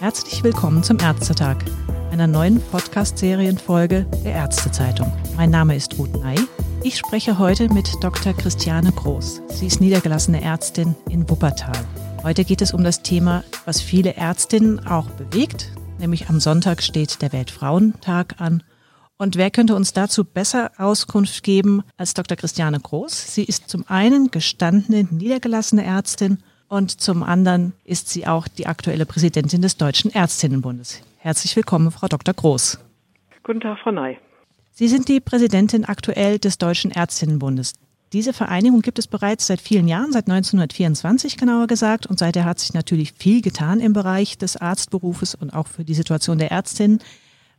Herzlich willkommen zum Ärztetag, einer neuen Podcast-Serienfolge der Ärztezeitung. Mein Name ist Ruth Ney. Ich spreche heute mit Dr. Christiane Groß. Sie ist niedergelassene Ärztin in Wuppertal. Heute geht es um das Thema, was viele Ärztinnen auch bewegt, nämlich am Sonntag steht der Weltfrauentag an. Und wer könnte uns dazu besser Auskunft geben als Dr. Christiane Groß? Sie ist zum einen gestandene niedergelassene Ärztin und zum anderen ist sie auch die aktuelle Präsidentin des Deutschen Ärztinnenbundes. Herzlich willkommen, Frau Dr. Groß. Guten Tag, Frau Ney. Sie sind die Präsidentin aktuell des Deutschen Ärztinnenbundes. Diese Vereinigung gibt es bereits seit vielen Jahren, seit 1924 genauer gesagt, und seither hat sich natürlich viel getan im Bereich des Arztberufes und auch für die Situation der Ärztinnen.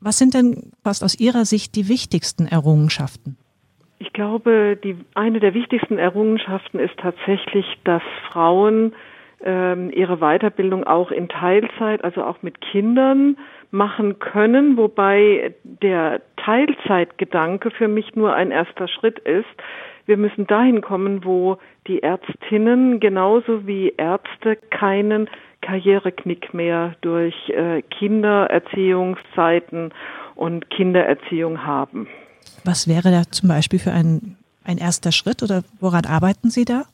Was sind denn fast aus Ihrer Sicht die wichtigsten Errungenschaften? Ich glaube, die, eine der wichtigsten Errungenschaften ist tatsächlich, dass Frauen ähm, ihre Weiterbildung auch in Teilzeit, also auch mit Kindern machen können, wobei der Teilzeitgedanke für mich nur ein erster Schritt ist. Wir müssen dahin kommen, wo die Ärztinnen genauso wie Ärzte keinen Karriereknick mehr durch äh, Kindererziehungszeiten und Kindererziehung haben. Was wäre da zum Beispiel für ein, ein erster Schritt oder woran arbeiten Sie da?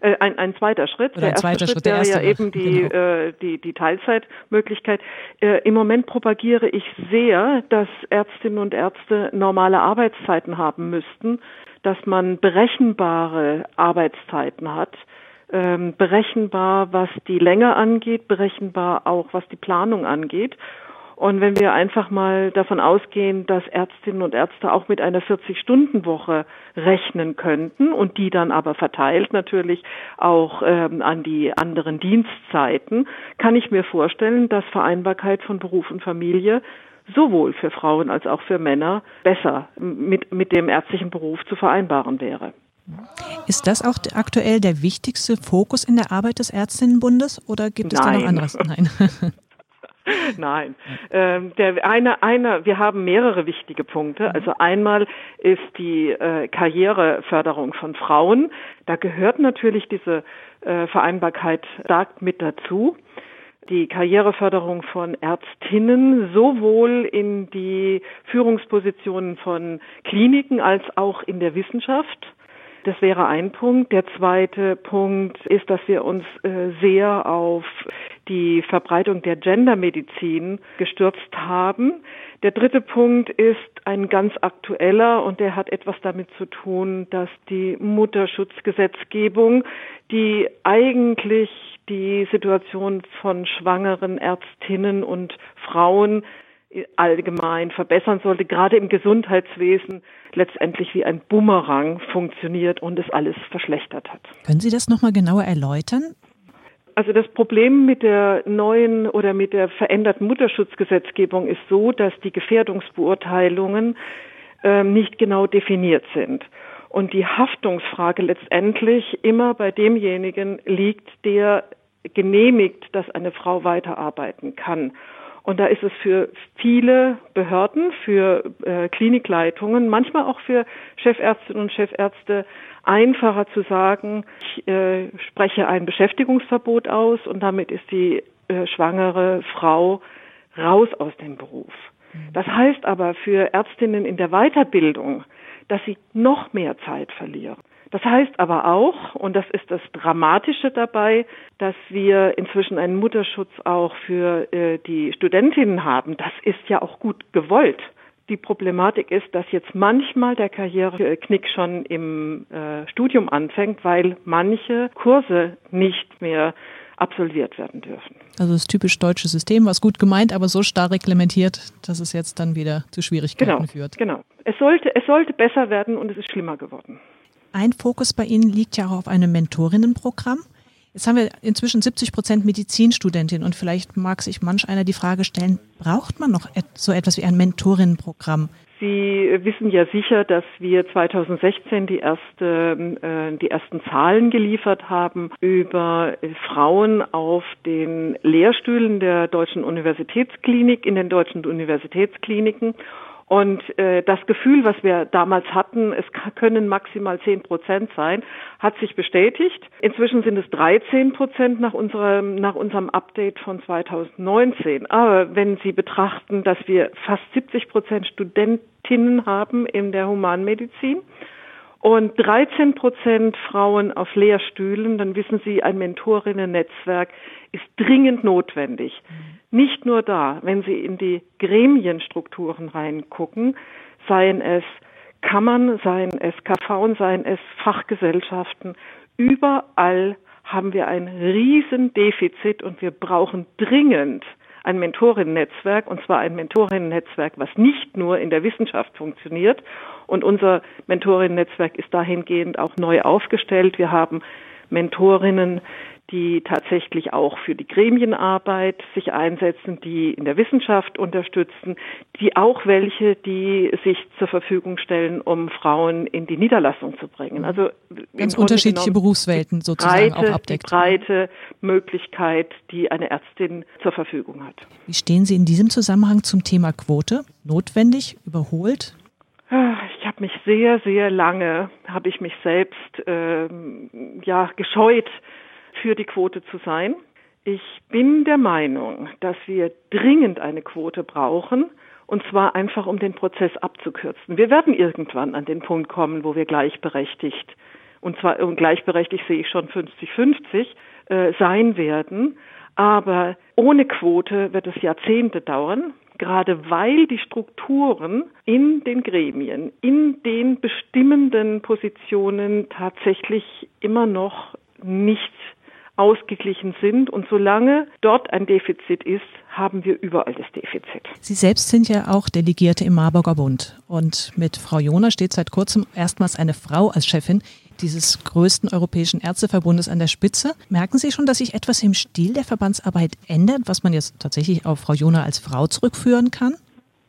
Äh, ein, ein zweiter Schritt. Oder der erste Schritt, Schritt wäre ja eben die, genau. äh, die, die Teilzeitmöglichkeit. Äh, Im Moment propagiere ich sehr, dass Ärztinnen und Ärzte normale Arbeitszeiten haben müssten, dass man berechenbare Arbeitszeiten hat, ähm, berechenbar, was die Länge angeht, berechenbar auch, was die Planung angeht. Und wenn wir einfach mal davon ausgehen, dass Ärztinnen und Ärzte auch mit einer 40-Stunden-Woche rechnen könnten und die dann aber verteilt natürlich auch ähm, an die anderen Dienstzeiten, kann ich mir vorstellen, dass Vereinbarkeit von Beruf und Familie sowohl für Frauen als auch für Männer besser mit, mit dem ärztlichen Beruf zu vereinbaren wäre. Ist das auch aktuell der wichtigste Fokus in der Arbeit des Ärztinnenbundes oder gibt es Nein. da noch anderes? Nein. Nein, ähm, der eine, eine, wir haben mehrere wichtige Punkte. Mhm. Also einmal ist die äh, Karriereförderung von Frauen. Da gehört natürlich diese äh, Vereinbarkeit stark mit dazu. Die Karriereförderung von Ärztinnen sowohl in die Führungspositionen von Kliniken als auch in der Wissenschaft. Das wäre ein Punkt. Der zweite Punkt ist, dass wir uns äh, sehr auf die Verbreitung der Gendermedizin gestürzt haben. Der dritte Punkt ist ein ganz aktueller und der hat etwas damit zu tun, dass die Mutterschutzgesetzgebung, die eigentlich die Situation von schwangeren Ärztinnen und Frauen allgemein verbessern sollte, gerade im Gesundheitswesen letztendlich wie ein Bumerang funktioniert und es alles verschlechtert hat. Können Sie das nochmal genauer erläutern? Also das Problem mit der neuen oder mit der veränderten Mutterschutzgesetzgebung ist so, dass die Gefährdungsbeurteilungen äh, nicht genau definiert sind. Und die Haftungsfrage letztendlich immer bei demjenigen liegt, der genehmigt, dass eine Frau weiterarbeiten kann. Und da ist es für viele Behörden, für äh, Klinikleitungen, manchmal auch für Chefärztinnen und Chefärzte einfacher zu sagen, ich äh, spreche ein Beschäftigungsverbot aus und damit ist die äh, schwangere Frau raus aus dem Beruf. Mhm. Das heißt aber für Ärztinnen in der Weiterbildung, dass sie noch mehr Zeit verlieren. Das heißt aber auch, und das ist das Dramatische dabei, dass wir inzwischen einen Mutterschutz auch für äh, die Studentinnen haben. Das ist ja auch gut gewollt. Die Problematik ist, dass jetzt manchmal der Karriereknick schon im äh, Studium anfängt, weil manche Kurse nicht mehr absolviert werden dürfen. Also das typisch deutsche System, was gut gemeint, aber so starr reglementiert, dass es jetzt dann wieder zu Schwierigkeiten genau, führt. Genau. Es sollte, es sollte besser werden und es ist schlimmer geworden. Ein Fokus bei Ihnen liegt ja auch auf einem Mentorinnenprogramm. Jetzt haben wir inzwischen 70 Prozent Medizinstudentinnen und vielleicht mag sich manch einer die Frage stellen, braucht man noch so etwas wie ein Mentorinnenprogramm? Sie wissen ja sicher, dass wir 2016 die, erste, äh, die ersten Zahlen geliefert haben über Frauen auf den Lehrstühlen der deutschen Universitätsklinik, in den deutschen Universitätskliniken. Und äh, das Gefühl, was wir damals hatten, es können maximal 10 Prozent sein, hat sich bestätigt. Inzwischen sind es 13 Prozent nach unserem, nach unserem Update von 2019. Aber wenn Sie betrachten, dass wir fast 70 Prozent Studentinnen haben in der Humanmedizin, und 13 Prozent Frauen auf Lehrstühlen, dann wissen Sie, ein Mentorinnen-Netzwerk ist dringend notwendig. Mhm. Nicht nur da, wenn Sie in die Gremienstrukturen reingucken, seien es Kammern, seien es KV, seien es Fachgesellschaften, überall haben wir ein Riesendefizit und wir brauchen dringend ein Mentorinnen-Netzwerk, und zwar ein Mentorinnen-Netzwerk, was nicht nur in der Wissenschaft funktioniert. Und unser Mentorinnen-Netzwerk ist dahingehend auch neu aufgestellt. Wir haben Mentorinnen, die tatsächlich auch für die Gremienarbeit sich einsetzen, die in der Wissenschaft unterstützen, die auch welche, die sich zur Verfügung stellen, um Frauen in die Niederlassung zu bringen. Also ganz unterschiedliche Berufswelten sozusagen breite, auch abdeckt. Die breite Möglichkeit, die eine Ärztin zur Verfügung hat. Wie stehen Sie in diesem Zusammenhang zum Thema Quote? Notwendig, überholt? Habe mich sehr, sehr lange, habe ich mich selbst äh, ja gescheut, für die Quote zu sein. Ich bin der Meinung, dass wir dringend eine Quote brauchen, und zwar einfach, um den Prozess abzukürzen. Wir werden irgendwann an den Punkt kommen, wo wir gleichberechtigt, und zwar und gleichberechtigt sehe ich schon 50-50, äh, sein werden. Aber ohne Quote wird es Jahrzehnte dauern, gerade weil die Strukturen in den Gremien, in den bestimmenden Positionen tatsächlich immer noch nicht ausgeglichen sind. Und solange dort ein Defizit ist, haben wir überall das Defizit. Sie selbst sind ja auch Delegierte im Marburger Bund. Und mit Frau Jona steht seit kurzem erstmals eine Frau als Chefin dieses größten europäischen Ärzteverbundes an der Spitze. Merken Sie schon, dass sich etwas im Stil der Verbandsarbeit ändert, was man jetzt tatsächlich auf Frau Jona als Frau zurückführen kann?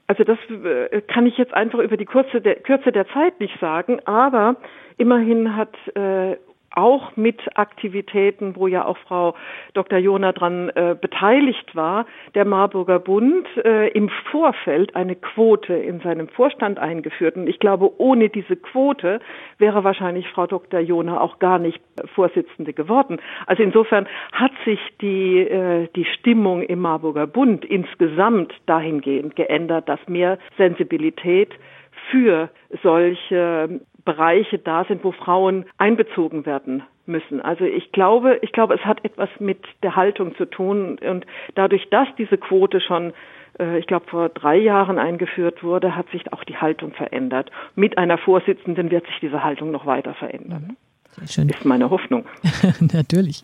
Also das äh, kann ich jetzt einfach über die Kürze der, Kürze der Zeit nicht sagen, aber immerhin hat äh, auch mit Aktivitäten, wo ja auch Frau Dr. Jona dran äh, beteiligt war, der Marburger Bund äh, im Vorfeld eine Quote in seinem Vorstand eingeführt. Und ich glaube, ohne diese Quote wäre wahrscheinlich Frau Dr. Jona auch gar nicht Vorsitzende geworden. Also insofern hat sich die, äh, die Stimmung im Marburger Bund insgesamt dahingehend geändert, dass mehr Sensibilität für solche Bereiche da sind, wo Frauen einbezogen werden müssen. Also ich glaube, ich glaube, es hat etwas mit der Haltung zu tun und dadurch, dass diese Quote schon äh, ich glaube, vor drei Jahren eingeführt wurde, hat sich auch die Haltung verändert. Mit einer Vorsitzenden wird sich diese Haltung noch weiter verändern. Mhm. Sehr schön. Ist meine Hoffnung. Natürlich.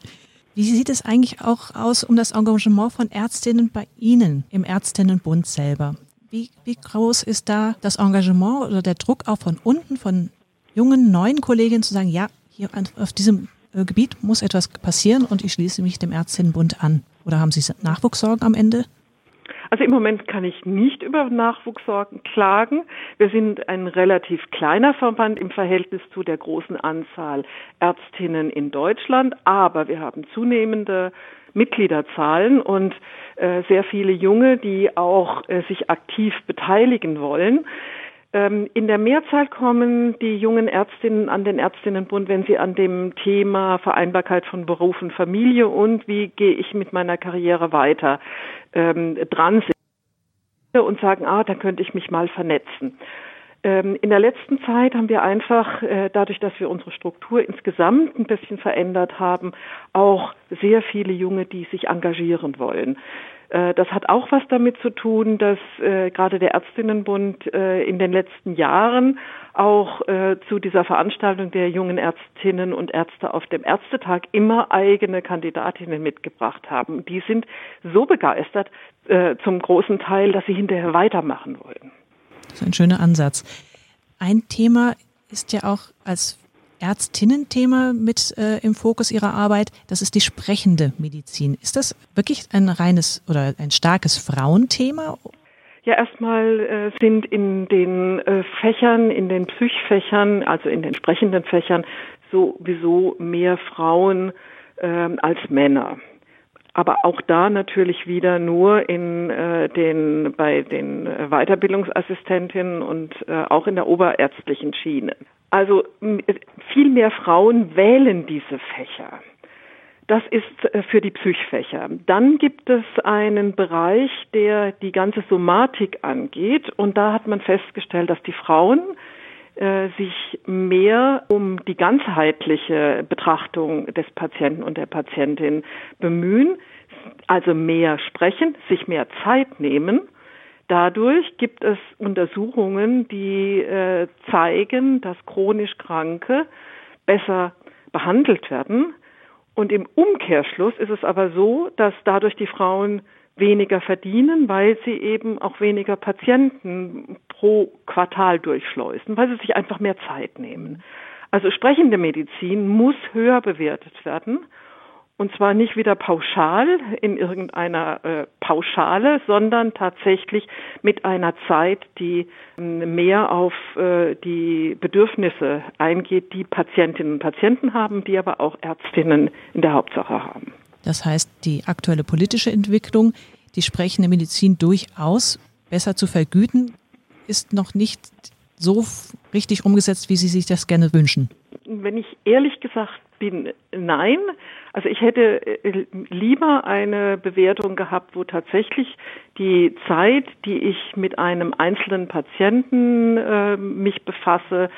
Wie sieht es eigentlich auch aus um das Engagement von Ärztinnen bei Ihnen im Ärztinnenbund selber? Wie, wie groß ist da das Engagement oder der Druck auch von unten, von jungen, neuen Kolleginnen zu sagen, ja, hier auf diesem äh, Gebiet muss etwas passieren und ich schließe mich dem Ärztinnenbund an? Oder haben Sie Nachwuchssorgen am Ende? Also im Moment kann ich nicht über Nachwuchssorgen klagen. Wir sind ein relativ kleiner Verband im Verhältnis zu der großen Anzahl Ärztinnen in Deutschland, aber wir haben zunehmende Mitgliederzahlen und äh, sehr viele Junge, die auch äh, sich aktiv beteiligen wollen. Ähm, in der Mehrzahl kommen die jungen Ärztinnen an den Ärztinnenbund, wenn sie an dem Thema Vereinbarkeit von Beruf und Familie und wie gehe ich mit meiner Karriere weiter ähm, dran sind und sagen, ah, da könnte ich mich mal vernetzen. Ähm, in der letzten Zeit haben wir einfach, äh, dadurch, dass wir unsere Struktur insgesamt ein bisschen verändert haben, auch sehr viele Junge, die sich engagieren wollen. Äh, das hat auch was damit zu tun, dass äh, gerade der Ärztinnenbund äh, in den letzten Jahren auch äh, zu dieser Veranstaltung der jungen Ärztinnen und Ärzte auf dem Ärztetag immer eigene Kandidatinnen mitgebracht haben. Die sind so begeistert äh, zum großen Teil, dass sie hinterher weitermachen wollen. Das ist ein schöner Ansatz. Ein Thema ist ja auch als Ärztinnen-Thema mit äh, im Fokus Ihrer Arbeit. Das ist die sprechende Medizin. Ist das wirklich ein reines oder ein starkes Frauenthema? Ja, erstmal äh, sind in den äh, Fächern, in den Psychfächern, also in den sprechenden Fächern, sowieso mehr Frauen äh, als Männer. aber auch da natürlich wieder nur in äh, den bei den Weiterbildungsassistentinnen und äh, auch in der oberärztlichen Schiene. Also viel mehr Frauen wählen diese Fächer. Das ist äh, für die Psychfächer. Dann gibt es einen Bereich, der die ganze Somatik angeht. Und da hat man festgestellt, dass die Frauen äh, sich mehr um die ganzheitliche Betrachtung des Patienten und der Patientin bemühen, also mehr sprechen, sich mehr Zeit nehmen. Dadurch gibt es Untersuchungen, die äh, zeigen, dass chronisch Kranke besser behandelt werden und im Umkehrschluss ist es aber so, dass dadurch die Frauen weniger verdienen, weil sie eben auch weniger Patienten pro Quartal durchschleusen, weil sie sich einfach mehr Zeit nehmen. Also sprechende Medizin muss höher bewertet werden und zwar nicht wieder pauschal in irgendeiner äh, Pauschale, sondern tatsächlich mit einer Zeit, die ähm, mehr auf äh, die Bedürfnisse eingeht, die Patientinnen und Patienten haben, die aber auch Ärztinnen in der Hauptsache haben. Das heißt, die aktuelle politische Entwicklung, die sprechende Medizin durchaus besser zu vergüten, ist noch nicht so richtig umgesetzt, wie Sie sich das gerne wünschen. Wenn ich ehrlich gesagt bin, nein. Also ich hätte äh, lieber eine Bewertung gehabt, wo tatsächlich die Zeit, die ich mit einem einzelnen Patienten äh, mich befasse,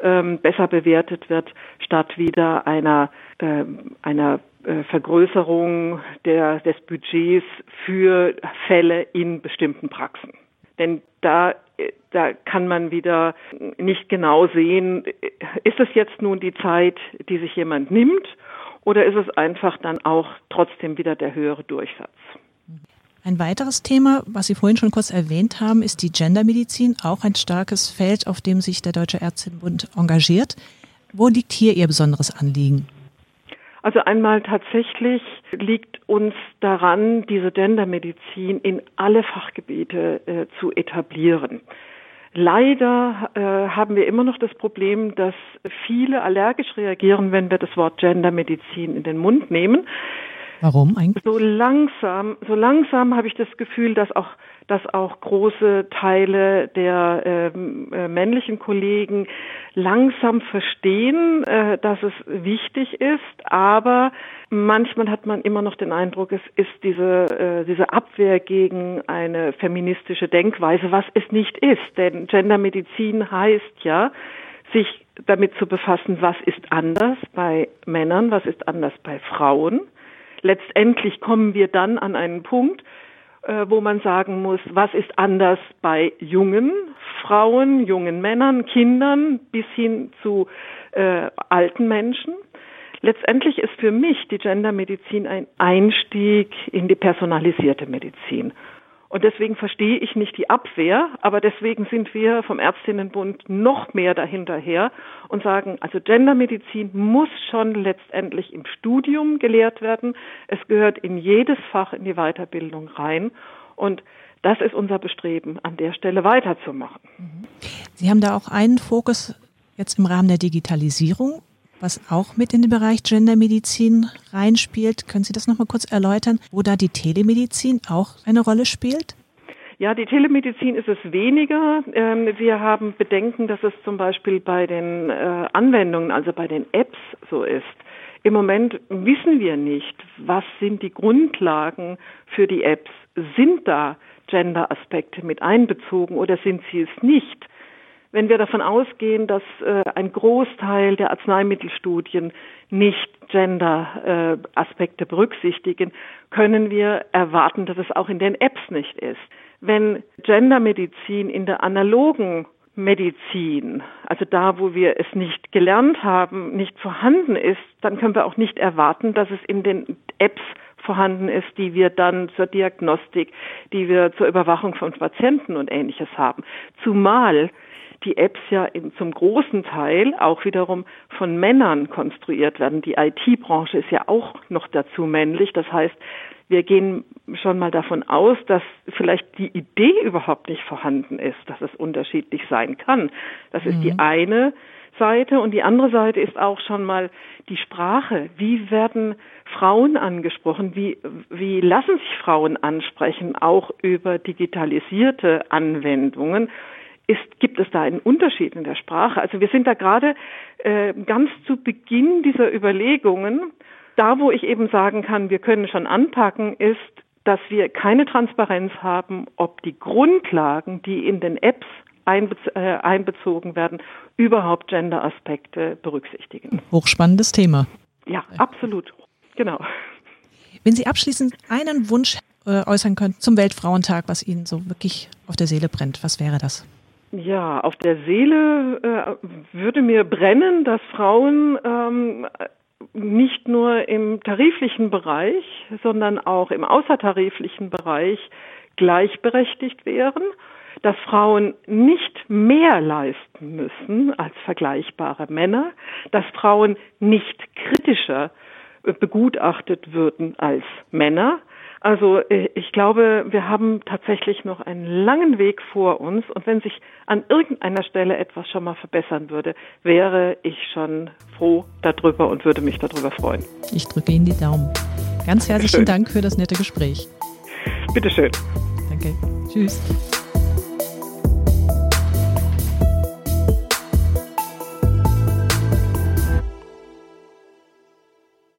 ähm, besser bewertet wird, statt wieder einer, äh, einer Vergrößerung der, des Budgets für Fälle in bestimmten Praxen. Denn da, da kann man wieder nicht genau sehen, ist es jetzt nun die Zeit, die sich jemand nimmt oder ist es einfach dann auch trotzdem wieder der höhere Durchsatz? Ein weiteres Thema, was Sie vorhin schon kurz erwähnt haben, ist die Gendermedizin, auch ein starkes Feld, auf dem sich der Deutsche Ärztinnenbund engagiert. Wo liegt hier Ihr besonderes Anliegen? Also einmal tatsächlich liegt uns daran, diese Gendermedizin in alle Fachgebiete äh, zu etablieren. Leider äh, haben wir immer noch das Problem, dass viele allergisch reagieren, wenn wir das Wort Gendermedizin in den Mund nehmen. Warum eigentlich? So langsam, so langsam habe ich das Gefühl, dass auch dass auch große Teile der ähm, äh, männlichen Kollegen langsam verstehen, äh, dass es wichtig ist, aber manchmal hat man immer noch den Eindruck, es ist diese, äh, diese Abwehr gegen eine feministische Denkweise, was es nicht ist. Denn Gendermedizin heißt ja, sich damit zu befassen, was ist anders bei Männern, was ist anders bei Frauen. Letztendlich kommen wir dann an einen Punkt, wo man sagen muss, was ist anders bei jungen Frauen, jungen Männern, Kindern bis hin zu äh, alten Menschen. Letztendlich ist für mich die Gendermedizin ein Einstieg in die personalisierte Medizin. Und deswegen verstehe ich nicht die Abwehr, aber deswegen sind wir vom Ärztinnenbund noch mehr dahinterher und sagen, also Gendermedizin muss schon letztendlich im Studium gelehrt werden. Es gehört in jedes Fach in die Weiterbildung rein. Und das ist unser Bestreben, an der Stelle weiterzumachen. Sie haben da auch einen Fokus jetzt im Rahmen der Digitalisierung was auch mit in den Bereich Gendermedizin reinspielt. Können Sie das nochmal kurz erläutern, wo da die Telemedizin auch eine Rolle spielt? Ja, die Telemedizin ist es weniger. Ähm, wir haben Bedenken, dass es zum Beispiel bei den äh, Anwendungen, also bei den Apps so ist. Im Moment wissen wir nicht, was sind die Grundlagen für die Apps. Sind da Gender-Aspekte mit einbezogen oder sind sie es nicht? Wenn wir davon ausgehen, dass äh, ein Großteil der Arzneimittelstudien nicht Gender-Aspekte äh, berücksichtigen, können wir erwarten, dass es auch in den Apps nicht ist. Wenn Gendermedizin in der analogen Medizin, also da, wo wir es nicht gelernt haben, nicht vorhanden ist, dann können wir auch nicht erwarten, dass es in den Apps vorhanden ist, die wir dann zur Diagnostik, die wir zur Überwachung von Patienten und ähnliches haben. Zumal die Apps ja in, zum großen Teil auch wiederum von Männern konstruiert werden. Die IT-Branche ist ja auch noch dazu männlich. Das heißt, wir gehen schon mal davon aus, dass vielleicht die Idee überhaupt nicht vorhanden ist, dass es unterschiedlich sein kann. Das ist mhm. die eine Seite und die andere Seite ist auch schon mal die Sprache. Wie werden Frauen angesprochen? Wie, wie lassen sich Frauen ansprechen, auch über digitalisierte Anwendungen? Ist, gibt es da einen Unterschied in der Sprache? Also wir sind da gerade äh, ganz zu Beginn dieser Überlegungen. Da, wo ich eben sagen kann, wir können schon anpacken, ist, dass wir keine Transparenz haben, ob die Grundlagen, die in den Apps äh, einbezogen werden, überhaupt Gender-Aspekte berücksichtigen. Hochspannendes Thema. Ja, absolut. Genau. Wenn Sie abschließend einen Wunsch äh, äußern könnten zum Weltfrauentag, was Ihnen so wirklich auf der Seele brennt, was wäre das? Ja, auf der Seele äh, würde mir brennen, dass Frauen ähm, nicht nur im tariflichen Bereich, sondern auch im außertariflichen Bereich gleichberechtigt wären dass Frauen nicht mehr leisten müssen als vergleichbare Männer, dass Frauen nicht kritischer begutachtet würden als Männer. Also äh, ich glaube, wir haben tatsächlich noch einen langen Weg vor uns und wenn sich an irgendeiner Stelle etwas schon mal verbessern würde, wäre ich schon froh darüber und würde mich darüber freuen. Ich drücke Ihnen die Daumen. Ganz herzlichen Dank für das nette Gespräch. Bitteschön. Danke. Tschüss.